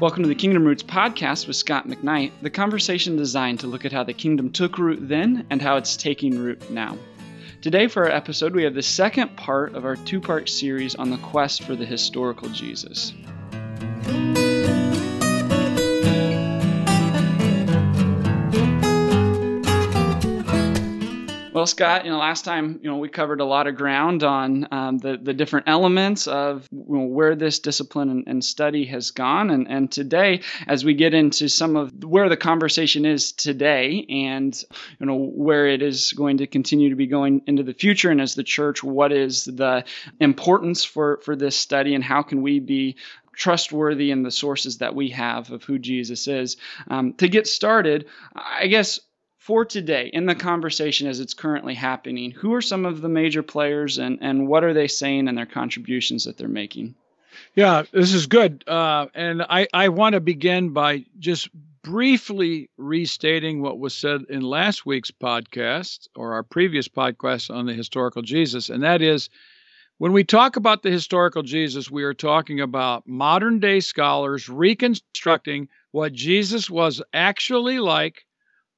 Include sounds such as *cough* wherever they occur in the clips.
Welcome to the Kingdom Roots podcast with Scot McKnight, the conversation designed to look at how the kingdom took root then and how it's taking root now. Today, for our episode, we have the second part of our two part series on the quest for the historical Jesus. Well, Scot, you know, last time, you know, we covered a lot of ground on um, the the different elements of you know, where this discipline and, and, study has gone, and and today, as we get into some of where the conversation is today, and you know where it is going to continue to be going into the future, and as the church, what is the importance for for this study, and how can we be trustworthy in the sources that we have of who Jesus is. Um, to get started, I guess for today in the conversation as it's currently happening, who are some of the major players and, and what are they saying and their contributions that they're making? Yeah, this is good. Uh, and I, I want to begin by just briefly restating what was said in last week's podcast or our previous podcast on the historical Jesus. And that is when we talk about the historical Jesus, we are talking about modern day scholars reconstructing what Jesus was actually like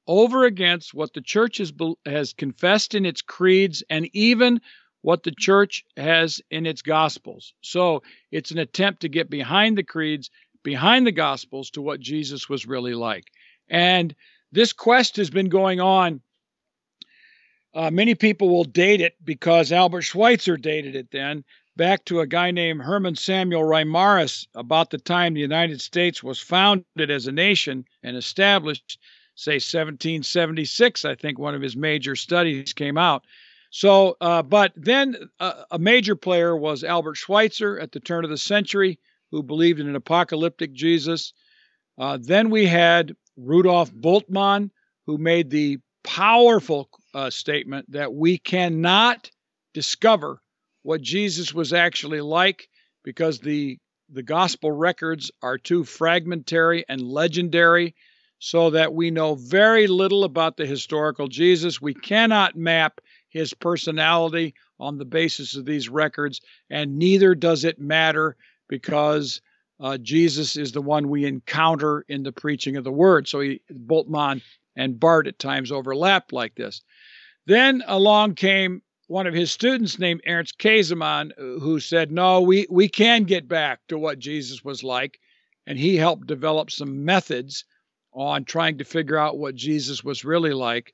over against what the church has, has confessed in its creeds and even what the church has in its gospels. So it's an attempt to get behind the creeds, behind the gospels to what Jesus was really like. And this quest has been going on. Uh, many people will date it because Albert Schweitzer dated it then back to a guy named Hermann Samuel Reimarus about the time the United States was founded as a nation and established say 1776, I think one of his major studies came out. So, uh, but then uh, a major player was Albert Schweitzer at the turn of the century, who believed in an apocalyptic Jesus. Uh, then we had Rudolf Bultmann, who made the powerful uh, statement that we cannot discover what Jesus was actually like because the the gospel records are too fragmentary and legendary so that we know very little about the historical Jesus. We cannot map his personality on the basis of these records, and neither does it matter because uh, Jesus is the one we encounter in the preaching of the word. So he, Bultmann and Barth at times overlapped like this. Then along came one of his students named Ernst Käsemann, uh, who said, No, we, we can get back to what Jesus was like. And he helped develop some methods on trying to figure out what Jesus was really like.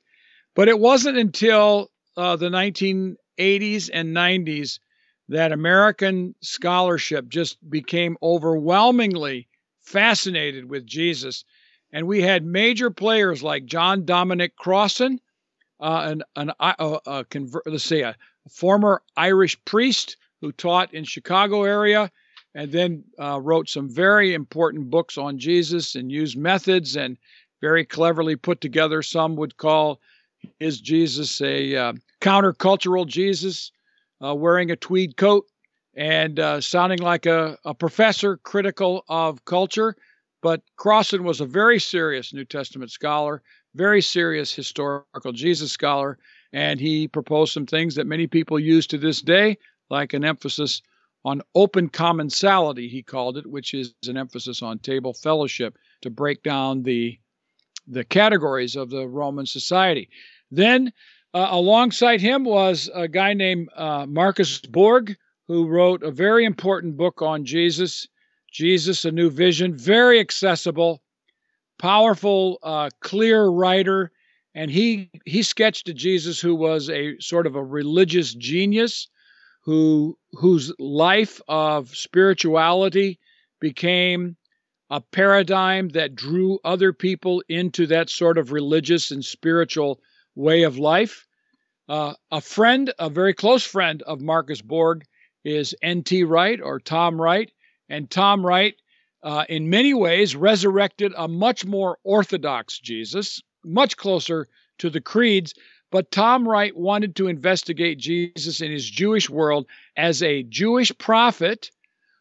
But it wasn't until uh, the 1980s and 90s that American scholarship just became overwhelmingly fascinated with Jesus. And we had major players like John Dominic Crossan, uh, an, an uh, uh, conver- let's say a former Irish priest who taught in Chicago area and then uh, wrote some very important books on Jesus and used methods and very cleverly put together. Some would call his Jesus a uh, countercultural Jesus, uh, wearing a tweed coat and uh, sounding like a, a professor critical of culture. But Crossan was a very serious New Testament scholar, very serious historical Jesus scholar, and he proposed some things that many people use to this day, like an emphasis on open commensality, he called it, which is an emphasis on table fellowship to break down the the categories of the Roman society. Then, uh, alongside him was a guy named uh, Marcus Borg, who wrote a very important book on Jesus, Jesus: A New Vision. Very accessible, powerful, uh, clear writer, and he he sketched a Jesus who was a sort of a religious genius who whose life of spirituality became a paradigm that drew other people into that sort of religious and spiritual way of life. Uh, a friend, a very close friend of Marcus Borg, is N.T. Wright or Tom Wright. And Tom Wright, uh, in many ways, resurrected a much more orthodox Jesus, much closer to the creeds but Tom Wright wanted to investigate Jesus in his Jewish world as a Jewish prophet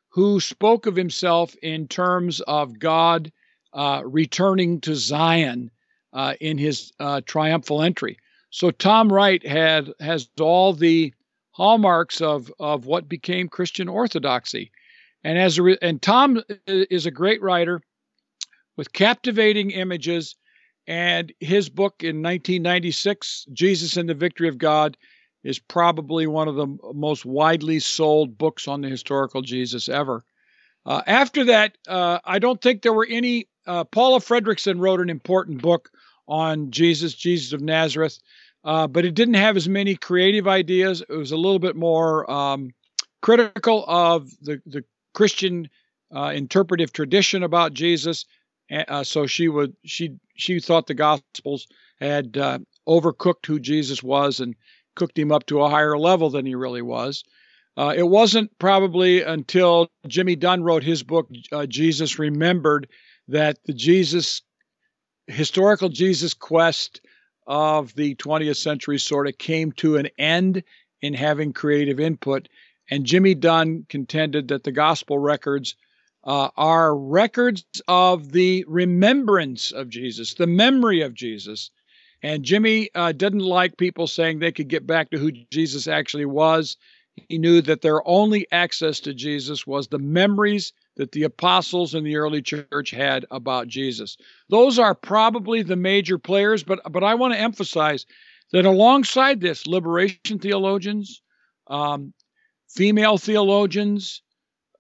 who spoke of himself in terms of God uh, returning to Zion uh, in his uh, triumphal entry. So Tom Wright had has all the hallmarks of of what became Christian orthodoxy, and as a re- and Tom is a great writer. with captivating images. And his book in 1996, Jesus and the Victory of God, is probably one of the most widely sold books on the historical Jesus ever. Uh, after that, uh, I don't think there were any. Uh, Paula Fredriksen wrote an important book on Jesus, Jesus of Nazareth, uh, but it didn't have as many creative ideas. It was a little bit more um, critical of the, the Christian uh, interpretive tradition about Jesus. Uh, so she would she she thought the Gospels had overcooked who Jesus was and cooked him up to a higher level than he really was. Uh, it wasn't probably until Jimmy Dunn wrote his book, uh, Jesus Remembered, that the Jesus, historical Jesus quest of the 20th century sort of came to an end in having creative input. And Jimmy Dunn contended that the gospel records uh, are records of the remembrance of Jesus, the memory of Jesus. And Jimmy uh, didn't like people saying they could get back to who Jesus actually was. He knew that their only access to Jesus was the memories that the apostles in the early church had about Jesus. Those are probably the major players, but but I want to emphasize that alongside this, liberation theologians, um, female theologians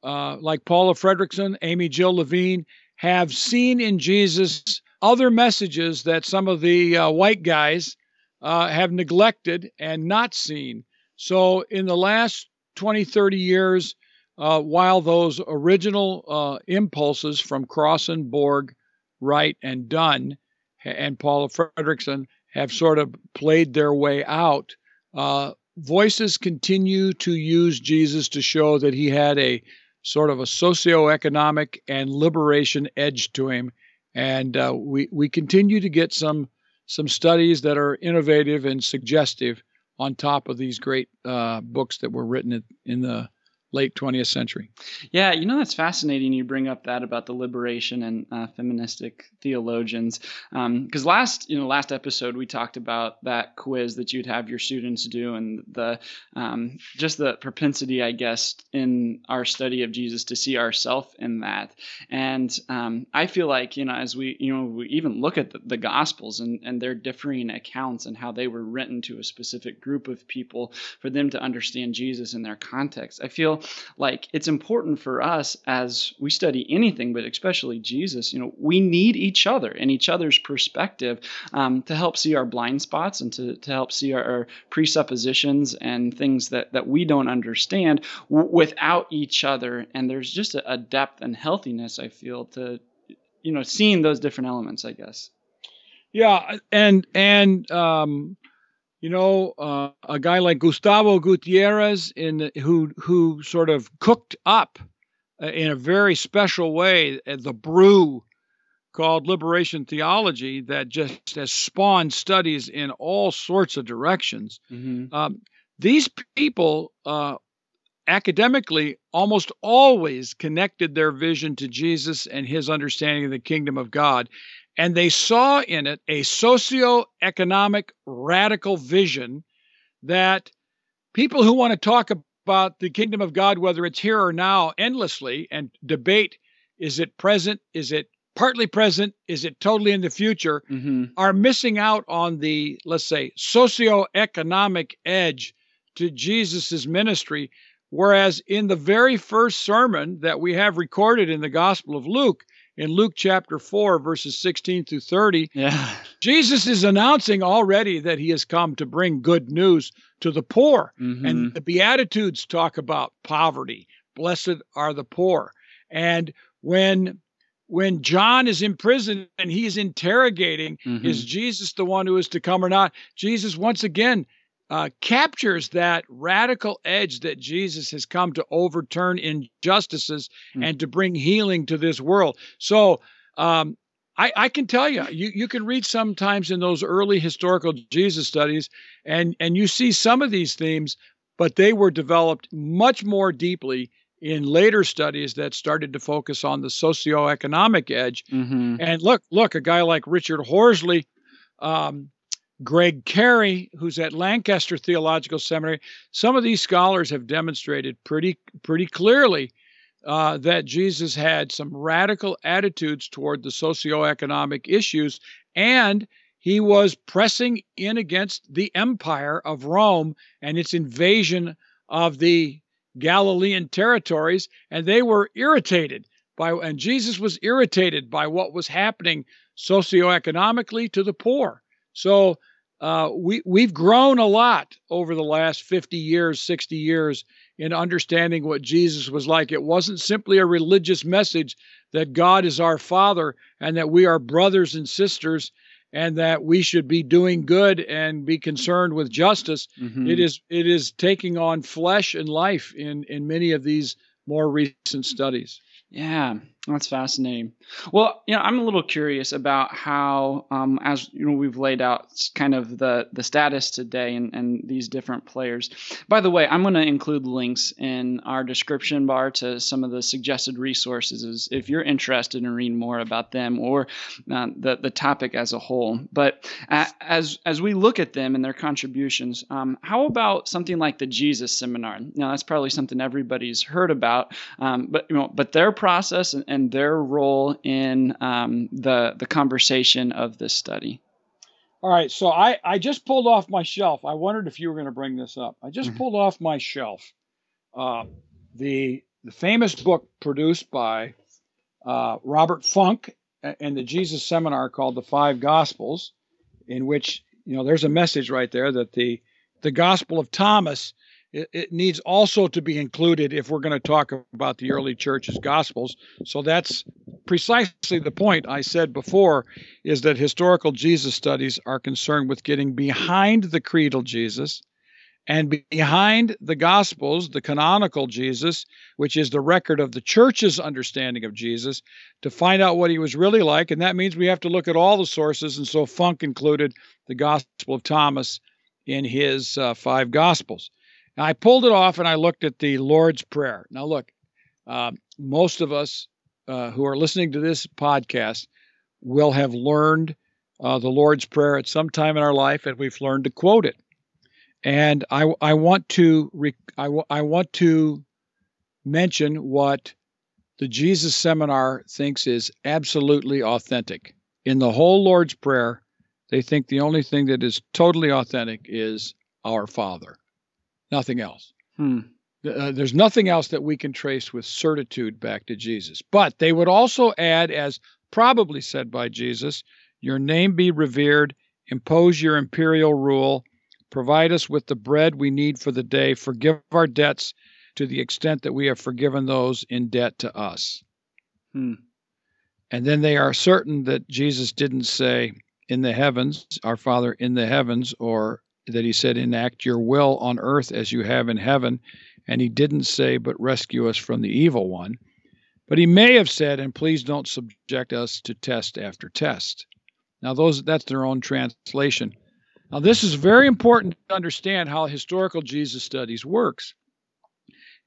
uh, like Paula Fredriksen, Amy Jill Levine have seen in Jesus other messages that some of the uh, white guys uh, have neglected and not seen. So, in the last 20, 30 years, uh, while those original uh, impulses from Crossan, Borg, Wright, and Dunn, and Paula Fredriksen have sort of played their way out, uh, voices continue to use Jesus to show that he had a sort of a socioeconomic and liberation edge to him. And uh, we, we continue to get some, some studies that are innovative and suggestive on top of these great uh, books that were written in the late 20th century. Yeah, you know that's fascinating. You bring up that about the liberation and uh, feministic theologians, because um, last you know last episode we talked about that quiz that you'd have your students do and the um, just the propensity, I guess, in our study of Jesus to see ourselves in that. And um, I feel like you know as we you know we even look at the, the Gospels and and their differing accounts and how they were written to a specific group of people for them to understand Jesus in their context. I feel like it's important for us as we study anything, but especially Jesus, you know, we need each other and each other's perspective um, to help see our blind spots and to, to help see our, our presuppositions and things that, that we don't understand w- without each other. And there's just a, a depth and healthiness, I feel, to, you know, seeing those different elements, I guess. Yeah, and and um, you know, uh, a guy like Gustavo Gutierrez, in who who sort of cooked up uh, in a very special way uh, the brew called liberation theology that just has spawned studies in all sorts of directions. Mm-hmm. Um, these people uh, academically almost always connected their vision to Jesus and his understanding of the kingdom of God and they saw in it a socio-economic radical vision that people who want to talk about the kingdom of God, whether it's here or now, endlessly and debate is it present, is it partly present, is it totally in the future, mm-hmm. are missing out on the, let's say, socio-economic edge to Jesus's ministry. Whereas in the very first sermon that we have recorded in the Gospel of Luke, in Luke chapter 4, verses 16 through 30, yeah. Jesus is announcing already that he has come to bring good news to the poor. Mm-hmm. And the Beatitudes talk about poverty. Blessed are the poor. And when when John is in prison and he's interrogating, mm-hmm. is Jesus the one who is to come or not? Jesus once again uh, captures that radical edge that Jesus has come to overturn injustices mm. and to bring healing to this world. So um, I, I, can tell you, you, you can read sometimes in those early historical Jesus studies, and and you see some of these themes, but they were developed much more deeply in later studies that started to focus on the socioeconomic edge. Mm-hmm. And look, look, a guy like Richard Horsley. Um, Greg Carey, who's at Lancaster Theological Seminary, some of these scholars have demonstrated pretty pretty clearly uh, that Jesus had some radical attitudes toward the socioeconomic issues, and he was pressing in against the empire of Rome and its invasion of the Galilean territories, and they were irritated by, and Jesus was irritated by what was happening socioeconomically to the poor. So uh, we we've grown a lot over the last 50 years, 60 years in understanding what Jesus was like. It wasn't simply a religious message that God is our Father and that we are brothers and sisters and that we should be doing good and be concerned with justice. Mm-hmm. It is it is taking on flesh and life in in many of these more recent studies. Yeah, that's fascinating. Well, you know, I'm a little curious about how, um, as you know, we've laid out kind of the the status today and, and these different players. By the way, I'm going to include links in our description bar to some of the suggested resources if you're interested in reading more about them or uh, the the topic as a whole. But as as we look at them and their contributions, um, how about something like the Jesus Seminar? Now, that's probably something everybody's heard about, um, but you know, but their process and, and their role in um, the the conversation of this study. All right, so I I just pulled off my shelf. I wondered if you were going to bring this up. I just mm-hmm. pulled off my shelf uh, the the famous book produced by uh, Robert Funk and the Jesus Seminar called the Five Gospels, in which you know there's a message right there that the the Gospel of Thomas it, it needs also to be included if we're going to talk about the early church's gospels. So that's precisely the point I said before is that historical Jesus studies are concerned with getting behind the creedal Jesus and behind the Gospels, the canonical Jesus, which is the record of the church's understanding of Jesus, to find out what he was really like. And that means we have to look at all the sources. And so Funk included the Gospel of Thomas in his uh, five Gospels. Now, I pulled it off and I looked at the Lord's Prayer. Now, look, uh, most of us uh, who are listening to this podcast will have learned uh, the Lord's Prayer at some time in our life, and we've learned to quote it. And I, I want to I, I want to mention what the Jesus Seminar thinks is absolutely authentic. In the whole Lord's Prayer, they think the only thing that is totally authentic is Our Father. Nothing else. Hmm. Uh, there's nothing else that we can trace with certitude back to Jesus. But they would also add, as probably said by Jesus, Your name be revered, impose your imperial rule, provide us with the bread we need for the day, forgive our debts to the extent that we have forgiven those in debt to us. Hmm. And then they are certain that Jesus didn't say, In the heavens, our Father in the heavens, or that he said, Enact your will on earth as you have in heaven. And he didn't say, But rescue us from the evil one. But he may have said, And please don't subject us to test after test. Now, those that's their own translation. Now, this is very important to understand how historical Jesus studies works.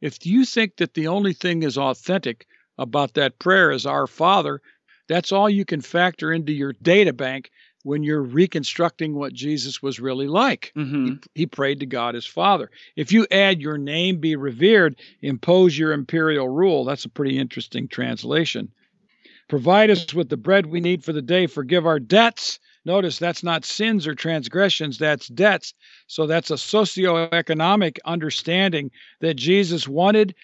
If you think that the only thing is authentic about that prayer is Our Father, that's all you can factor into your data bank when you're reconstructing what Jesus was really like. Mm-hmm. He, he, prayed to God his Father. If you add your name be revered, impose your imperial rule, that's a pretty interesting translation. Provide us with the bread we need for the day, forgive our debts. Notice that's not sins or transgressions, that's debts. So that's a socioeconomic understanding that Jesus wanted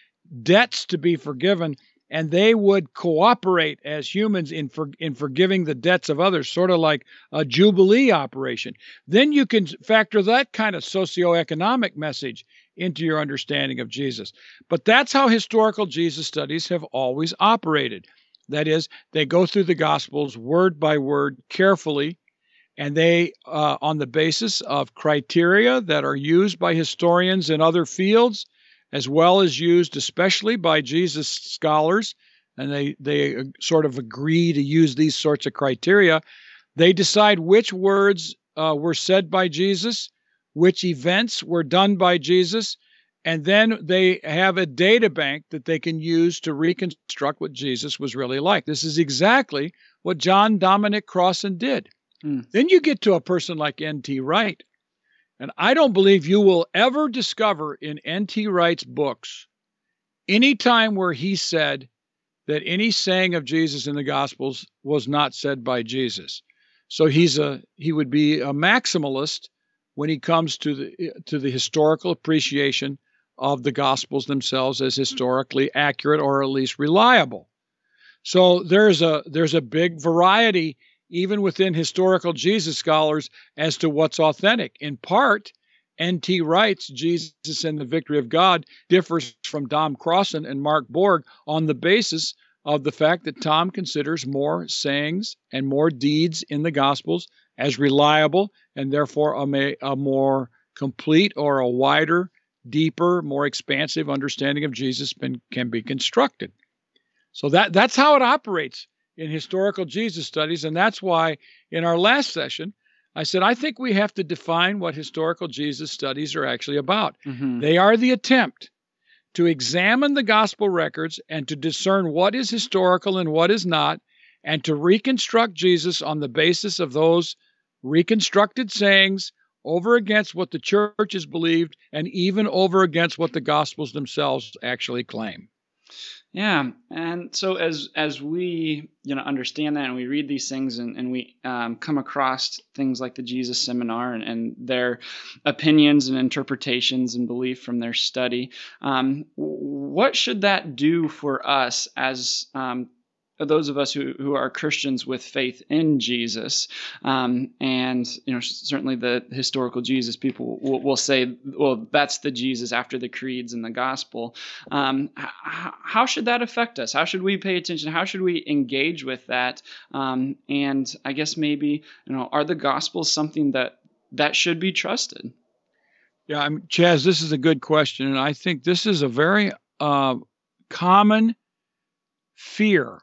debts to be forgiven and they would cooperate as humans in for, in forgiving the debts of others, sort of like a jubilee operation. Then you can factor that kind of socioeconomic message into your understanding of Jesus. But that's how historical Jesus studies have always operated. That is, they go through the Gospels word by word carefully, and they, uh, on the basis of criteria that are used by historians in other fields, as well as used especially by Jesus scholars, and they, they uh, sort of agree to use these sorts of criteria. They decide which words uh, were said by Jesus, which events were done by Jesus, and then they have a data bank that they can use to reconstruct what Jesus was really like. This is exactly what John Dominic Crossan did. Mm. Then you get to a person like N.T. Wright, and I don't believe you will ever discover in N.T. Wright's books any time where he said that any saying of Jesus in the Gospels was not said by Jesus. So he's a he would be a maximalist when he comes to the to the historical appreciation of the Gospels themselves as historically accurate or at least reliable. So there's a there's a big variety even within historical Jesus scholars as to what's authentic. In part, N.T. Wright's Jesus and the Victory of God differs from Dom Crossan and Mark Borg on the basis of the fact that Tom considers more sayings and more deeds in the Gospels as reliable and therefore a, a more complete or a wider, deeper, more expansive understanding of Jesus can, can be constructed. So that, that's how it operates in historical Jesus studies. And that's why in our last session, I said, I think we have to define what historical Jesus studies are actually about. Mm-hmm. They are the attempt to examine the gospel records and to discern what is historical and what is not, and to reconstruct Jesus on the basis of those reconstructed sayings over against what the church has believed and even over against what the gospels themselves actually claim. Yeah, and so as as we you know understand that and we read these things and, and we um, come across things like the Jesus Seminar and, and their opinions and interpretations and belief from their study, um, what should that do for us as um, those of us who, who are Christians with faith in Jesus, um, and you know certainly the historical Jesus people will, will, say, well, that's the Jesus after the creeds and the gospel. Um, h- how should that affect us? How should we pay attention? How should we engage with that? Um, and I guess maybe you know, are the gospels something that that should be trusted? Yeah, I'm, Chaz, this is a good question, and I think this is a very uh, common fear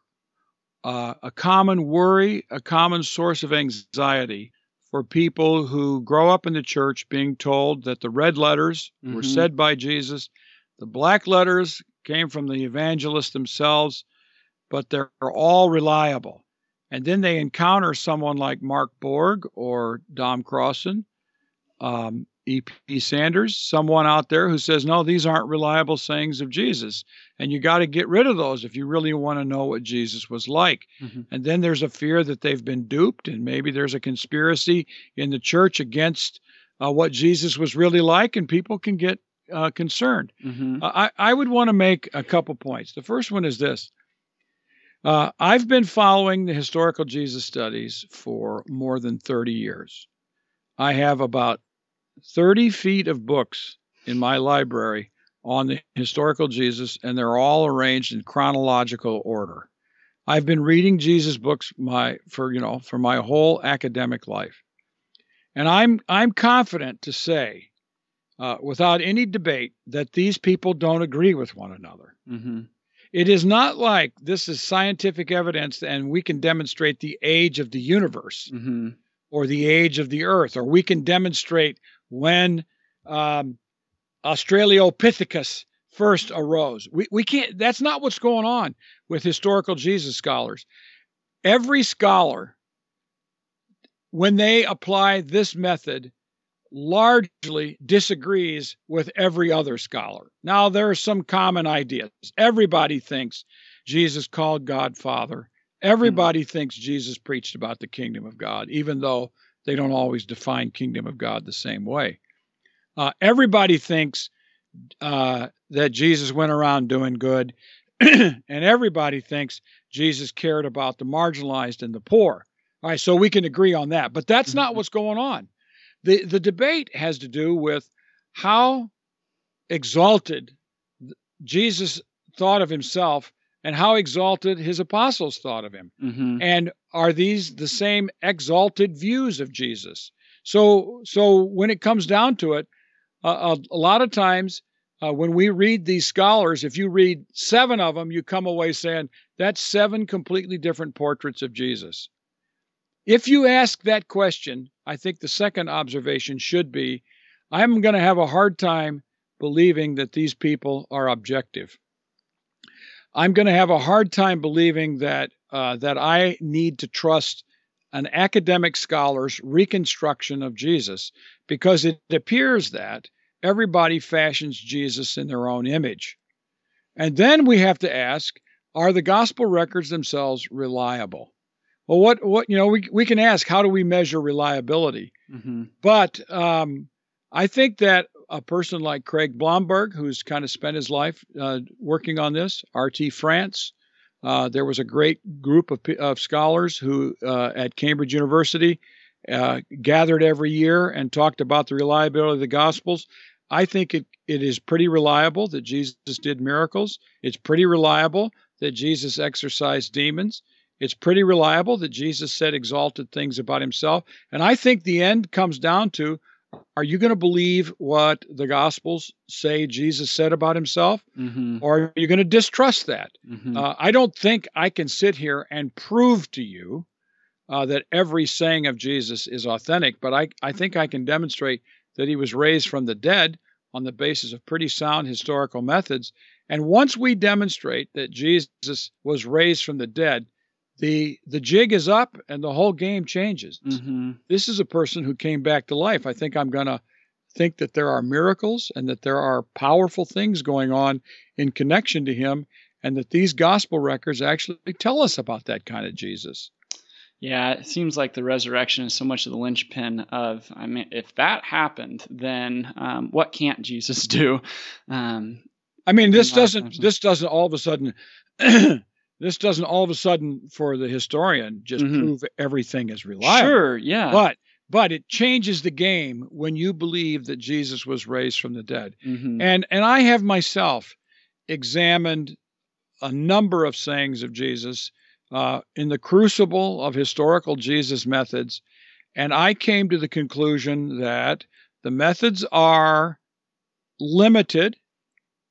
uh, a common worry, a common source of anxiety for people who grow up in the church being told that the red letters mm-hmm. were said by Jesus, the black letters came from the evangelists themselves, but they're all reliable. And then they encounter someone like Mark Borg or Dom Crossan, um, E.P. Sanders, someone out there who says, no, these aren't reliable sayings of Jesus. And you got to get rid of those if you really want to know what Jesus was like. Mm-hmm. And then there's a fear that they've been duped, and maybe there's a conspiracy in the church against uh, what Jesus was really like, and people can get uh, concerned. Mm-hmm. Uh, I, I would want to make a couple points. The first one is this. Uh, I've been following the historical Jesus studies for more than 30 years. I have about 30 feet of books in my library on the historical Jesus, and they're all arranged in chronological order. I've been reading Jesus books my for you know for my whole academic life, and I'm I'm confident to say, uh, without any debate, that these people don't agree with one another. Mm-hmm. It is not like this is scientific evidence and we can demonstrate the age of the universe mm-hmm. or the age of the earth, or we can demonstrate when um, Australopithecus first arose. We, we can't, that's not what's going on with historical Jesus scholars. Every scholar, when they apply this method, largely disagrees with every other scholar. Now, there are some common ideas. Everybody thinks Jesus called God Father. Everybody mm-hmm. thinks Jesus preached about the kingdom of God, even though they don't always define kingdom of God the same way. Uh, everybody thinks uh, that Jesus went around doing good, *clears throat* and everybody thinks Jesus cared about the marginalized and the poor. All right, so we can agree on that, but that's not mm-hmm. what's going on. the The debate has to do with how exalted Jesus thought of himself and how exalted his apostles thought of him. Mm-hmm. And are these the same exalted views of Jesus? So, so when it comes down to it, uh, a, a, lot of times uh, when we read these scholars, if you read seven of them, you come away saying that's seven completely different portraits of Jesus. If you ask that question, I think the second observation should be I'm going to have a hard time believing that these people are objective. I'm going to have a hard time believing that uh, that I need to trust an academic scholar's reconstruction of Jesus because it appears that everybody fashions Jesus in their own image. And then we have to ask are the gospel records themselves reliable? Well, what, what, you know, we, we can ask, how do we measure reliability? Mm-hmm. But um, I think that a person like Craig Blomberg, who's kind of spent his life uh, working on this, R.T. France, uh, there was a great group of, of scholars who uh, at Cambridge University uh, gathered every year and talked about the reliability of the Gospels. I think it, it is pretty reliable that Jesus did miracles. It's pretty reliable that Jesus exorcised demons. It's pretty reliable that Jesus said exalted things about himself. And I think the end comes down to are you going to believe what the Gospels say Jesus said about himself? Mm-hmm. Or are you going to distrust that? Mm-hmm. Uh, I don't think I can sit here and prove to you uh, that every saying of Jesus is authentic, but I, I think I can demonstrate that he was raised from the dead on the basis of pretty sound historical methods. And once we demonstrate that Jesus was raised from the dead, the the jig is up and the whole game changes. Mm-hmm. This is a person who came back to life. I think I'm going to think that there are miracles and that there are powerful things going on in connection to him and that these gospel records actually tell us about that kind of Jesus. Yeah, it seems like the resurrection is so much of the linchpin of, I mean, if that happened, then um, what can't Jesus *laughs* do? Um, I mean, this a lot of doesn't this doesn't all of a sudden *clears throat* this doesn't all of a sudden for the historian just Mhm. prove everything is reliable. sure, yeah. But but it changes the game when you believe that Jesus was raised from the dead. Mhm. And and I have myself examined a number of sayings of Jesus uh, in the crucible of historical Jesus methods, and I came to the conclusion that the methods are limited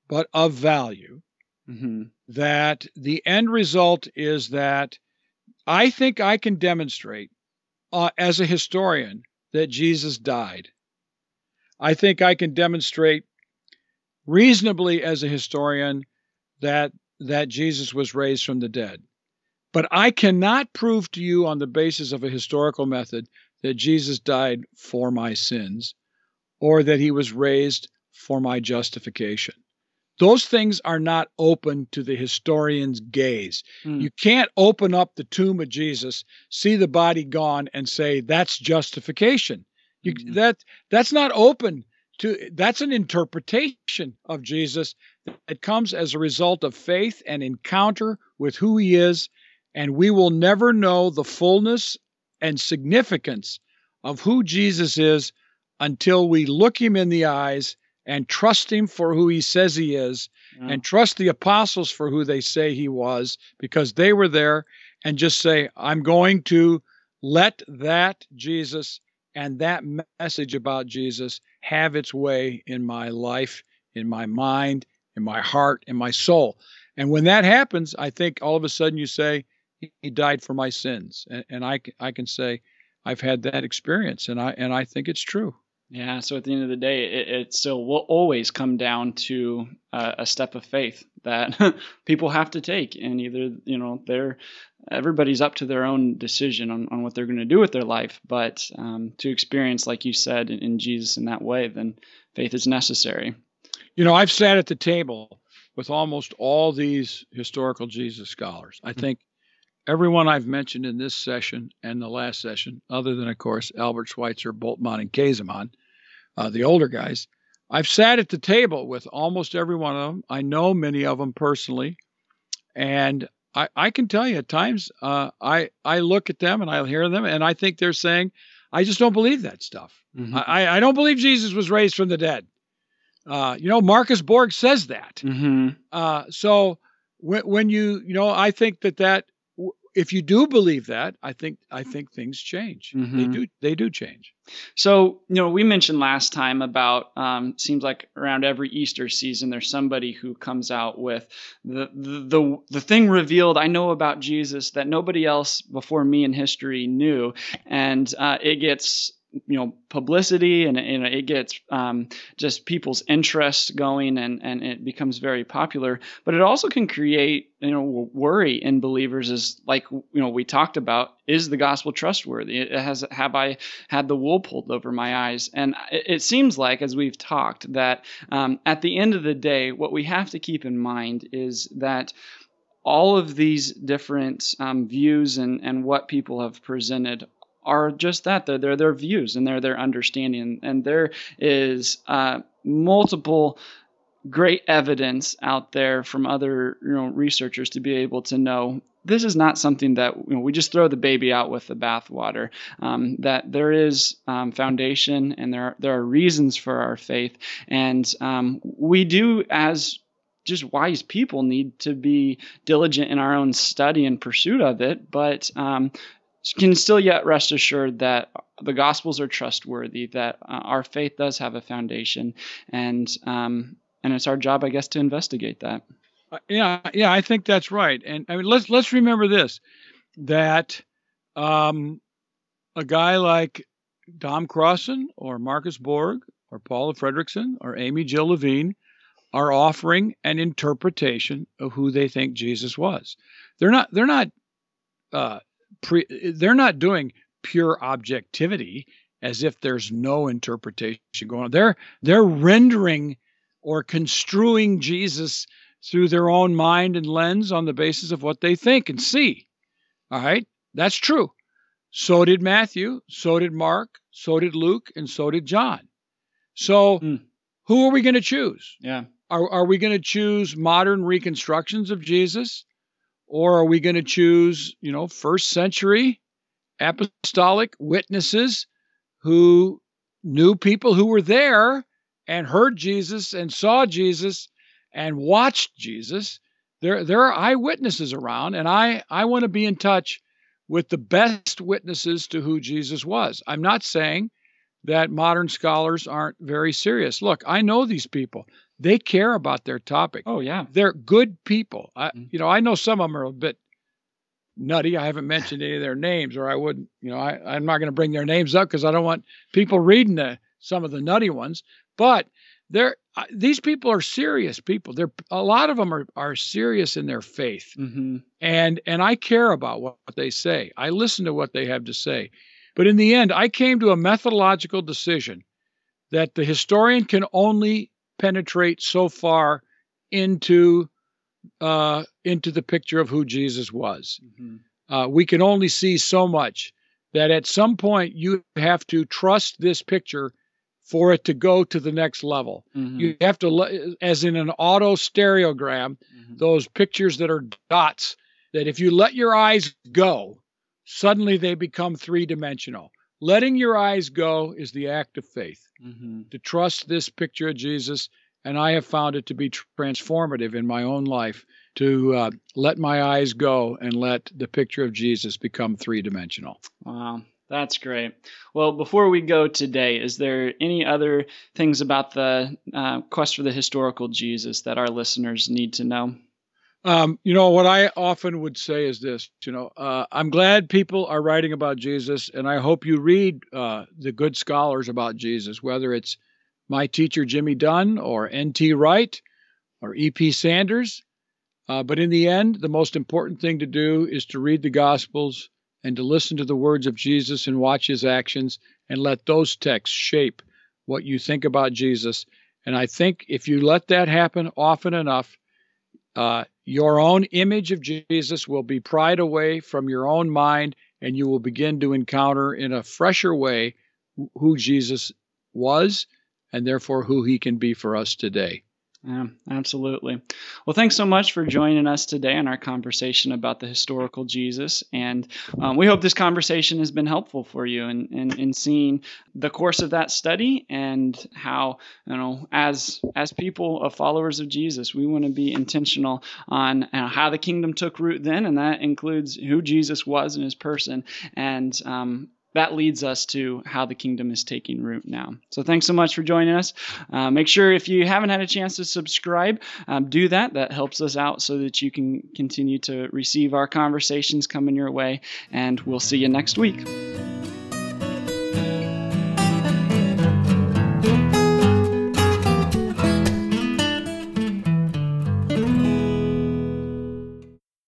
but of value. Mhm. That the end result is that I think I can demonstrate uh, as a historian that Jesus died. I think I can demonstrate reasonably as a historian that that Jesus was raised from the dead. But I cannot prove to you on the basis of a historical method that Jesus died for my sins or that he was raised for my justification. Those things are not open to the historian's gaze. Hmm. You can't open up the tomb of Jesus, see the body gone, and say that's justification. You, Mhm. That that's not open to. That's an interpretation of Jesus that comes as a result of faith and encounter with who He is, and we will never know the fullness and significance of who Jesus is until we look Him in the eyes and trust Him for who He says He is Yeah. and trust the apostles for who they say he was because they were there and just say i'm going to let that jesus and that message about jesus have its way in my life in my mind in my heart in my soul. And when that happens i think all of a sudden you say he died for my sins. And, and I, I can say i've had that experience and i and i think it's true Yeah, so at the end of the day, it, it still will always come down to uh, a step of faith that *laughs* people have to take, and either you know they're everybody's up to their own decision on, on what they're going to do with their life, but um, to experience, like you said, in, in Jesus in that way, then faith is necessary. You know, I've sat at the table with almost all these historical Jesus scholars. I think everyone I've mentioned in this session and the last session, other than, of course, Albert Schweitzer, Bultmann, and Käsemann, uh, the older guys, I've sat at the table with almost every one of them. I know many of them personally. And I, I can tell you at times, uh, I, I look at them and I hear them and I think they're saying, I just don't believe that stuff. Mhm. I, I don't believe Jesus was raised from the dead. Uh, you know, Marcus Borg says that. Mhm. Uh, so when, when you, you know, I think that that if you do believe that, I think I think things change. They Mhm. do they do change. So, you know, we mentioned last time about um, seems like around every Easter season there's somebody who comes out with the, the the the thing revealed I know about Jesus that nobody else before me in history knew, and uh, it gets you know publicity and, and it gets um, just people's interest going and and it becomes very popular. But it also can create you know worry in believers is like you know we talked about is the gospel trustworthy? It has have i had the wool pulled over my eyes? And it, it seems like as we've talked that um, at the end of the day what we have to keep in mind is that all of these different um, views and, and what people have presented are just that they're, they're their views and they're their understanding and there is uh, multiple great evidence out there from other you know researchers to be able to know this is not something that you know, we just throw the baby out with the bathwater. Um, that there is um, foundation and there are, there are reasons for our faith, and um, we do as just wise people need to be diligent in our own study and pursuit of it. But um, can still yet rest assured that the gospels are trustworthy, that uh, our faith does have a foundation, and um, and it's our job, I guess, to investigate that. Uh, yeah, yeah, I think that's right. And I mean, let's let's remember this: that um, a guy like Dom Crossan or Marcus Borg or Paula Fredriksen or Amy Jill Levine are offering an interpretation of who they think Jesus was. They're not they're not uh, pre, they're not doing pure objectivity as if there's no interpretation going on. They're they're rendering or construing Jesus through their own mind and lens on the basis of what they think and see. All right? That's true. So did Matthew, so did Mark, so did Luke, and so did John. So mm. who are we going to choose? Yeah. Are, are we going to choose modern reconstructions of Jesus? Or are we going to choose, you know, first century apostolic witnesses who knew people who were there and heard Jesus and saw Jesus and watched Jesus? There, there are eyewitnesses around, and I, I want to be in touch with the best witnesses to who Jesus was. I'm not saying that modern scholars aren't very serious. Look, I know these people they care about their topic. Oh yeah, they're good people. I, mm-hmm. you know, I know some of them are a bit nutty. I haven't mentioned any of their names, or I wouldn't. You know, I, I'm not going to bring their names up because I don't want people reading the some of the nutty ones. But they're uh, these people are serious people. They're a lot of them are are serious in their faith, mm-hmm. and and I care about what, what they say. I listen to what they have to say. But in the end, I came to a methodological decision that the historian can only penetrate so far into uh, into the picture of who Jesus was. Mm-hmm. Uh, we can only see so much that at some point you have to trust this picture for it to go to the next level. Mm-hmm. You have to, as in an auto stereogram, mm-hmm. those pictures that are dots, that if you let your eyes go, suddenly they become three dimensional. Letting your eyes go is the act of faith. Mm-hmm. To trust this picture of Jesus, and I have found it to be transformative in my own life to uh, let my eyes go and let the picture of Jesus become three dimensional. Wow. That's great. Well, before we go today, is there any other things about the uh, quest for the historical Jesus that our listeners need to know? Um, you know, what I often would say is this you know, uh, I'm glad people are writing about Jesus, and I hope you read uh, the good scholars about Jesus, whether it's my teacher, Jimmy Dunn, or N.T. Wright, or E.P. Sanders. Uh, but in the end, the most important thing to do is to read the Gospels and to listen to the words of Jesus and watch his actions and let those texts shape what you think about Jesus. And I think if you let that happen often enough, uh, your own image of Jesus will be pried away from your own mind, and you will begin to encounter in a fresher way who Jesus was and therefore who he can be for us today. Yeah, absolutely. Well, thanks so much for joining us today in our conversation about the historical Jesus. And um, we hope this conversation has been helpful for you in, in, in, seeing the course of that study and how, you know, as as people of followers of Jesus, we want to be intentional on you know, how the kingdom took root then, and that includes who Jesus was in his person and um, that leads us to how the kingdom is taking root now. So thanks so much for joining us. Uh, make sure if you haven't had a chance to subscribe, um, do that. That helps us out so that you can continue to receive our conversations coming your way. And we'll see you next week.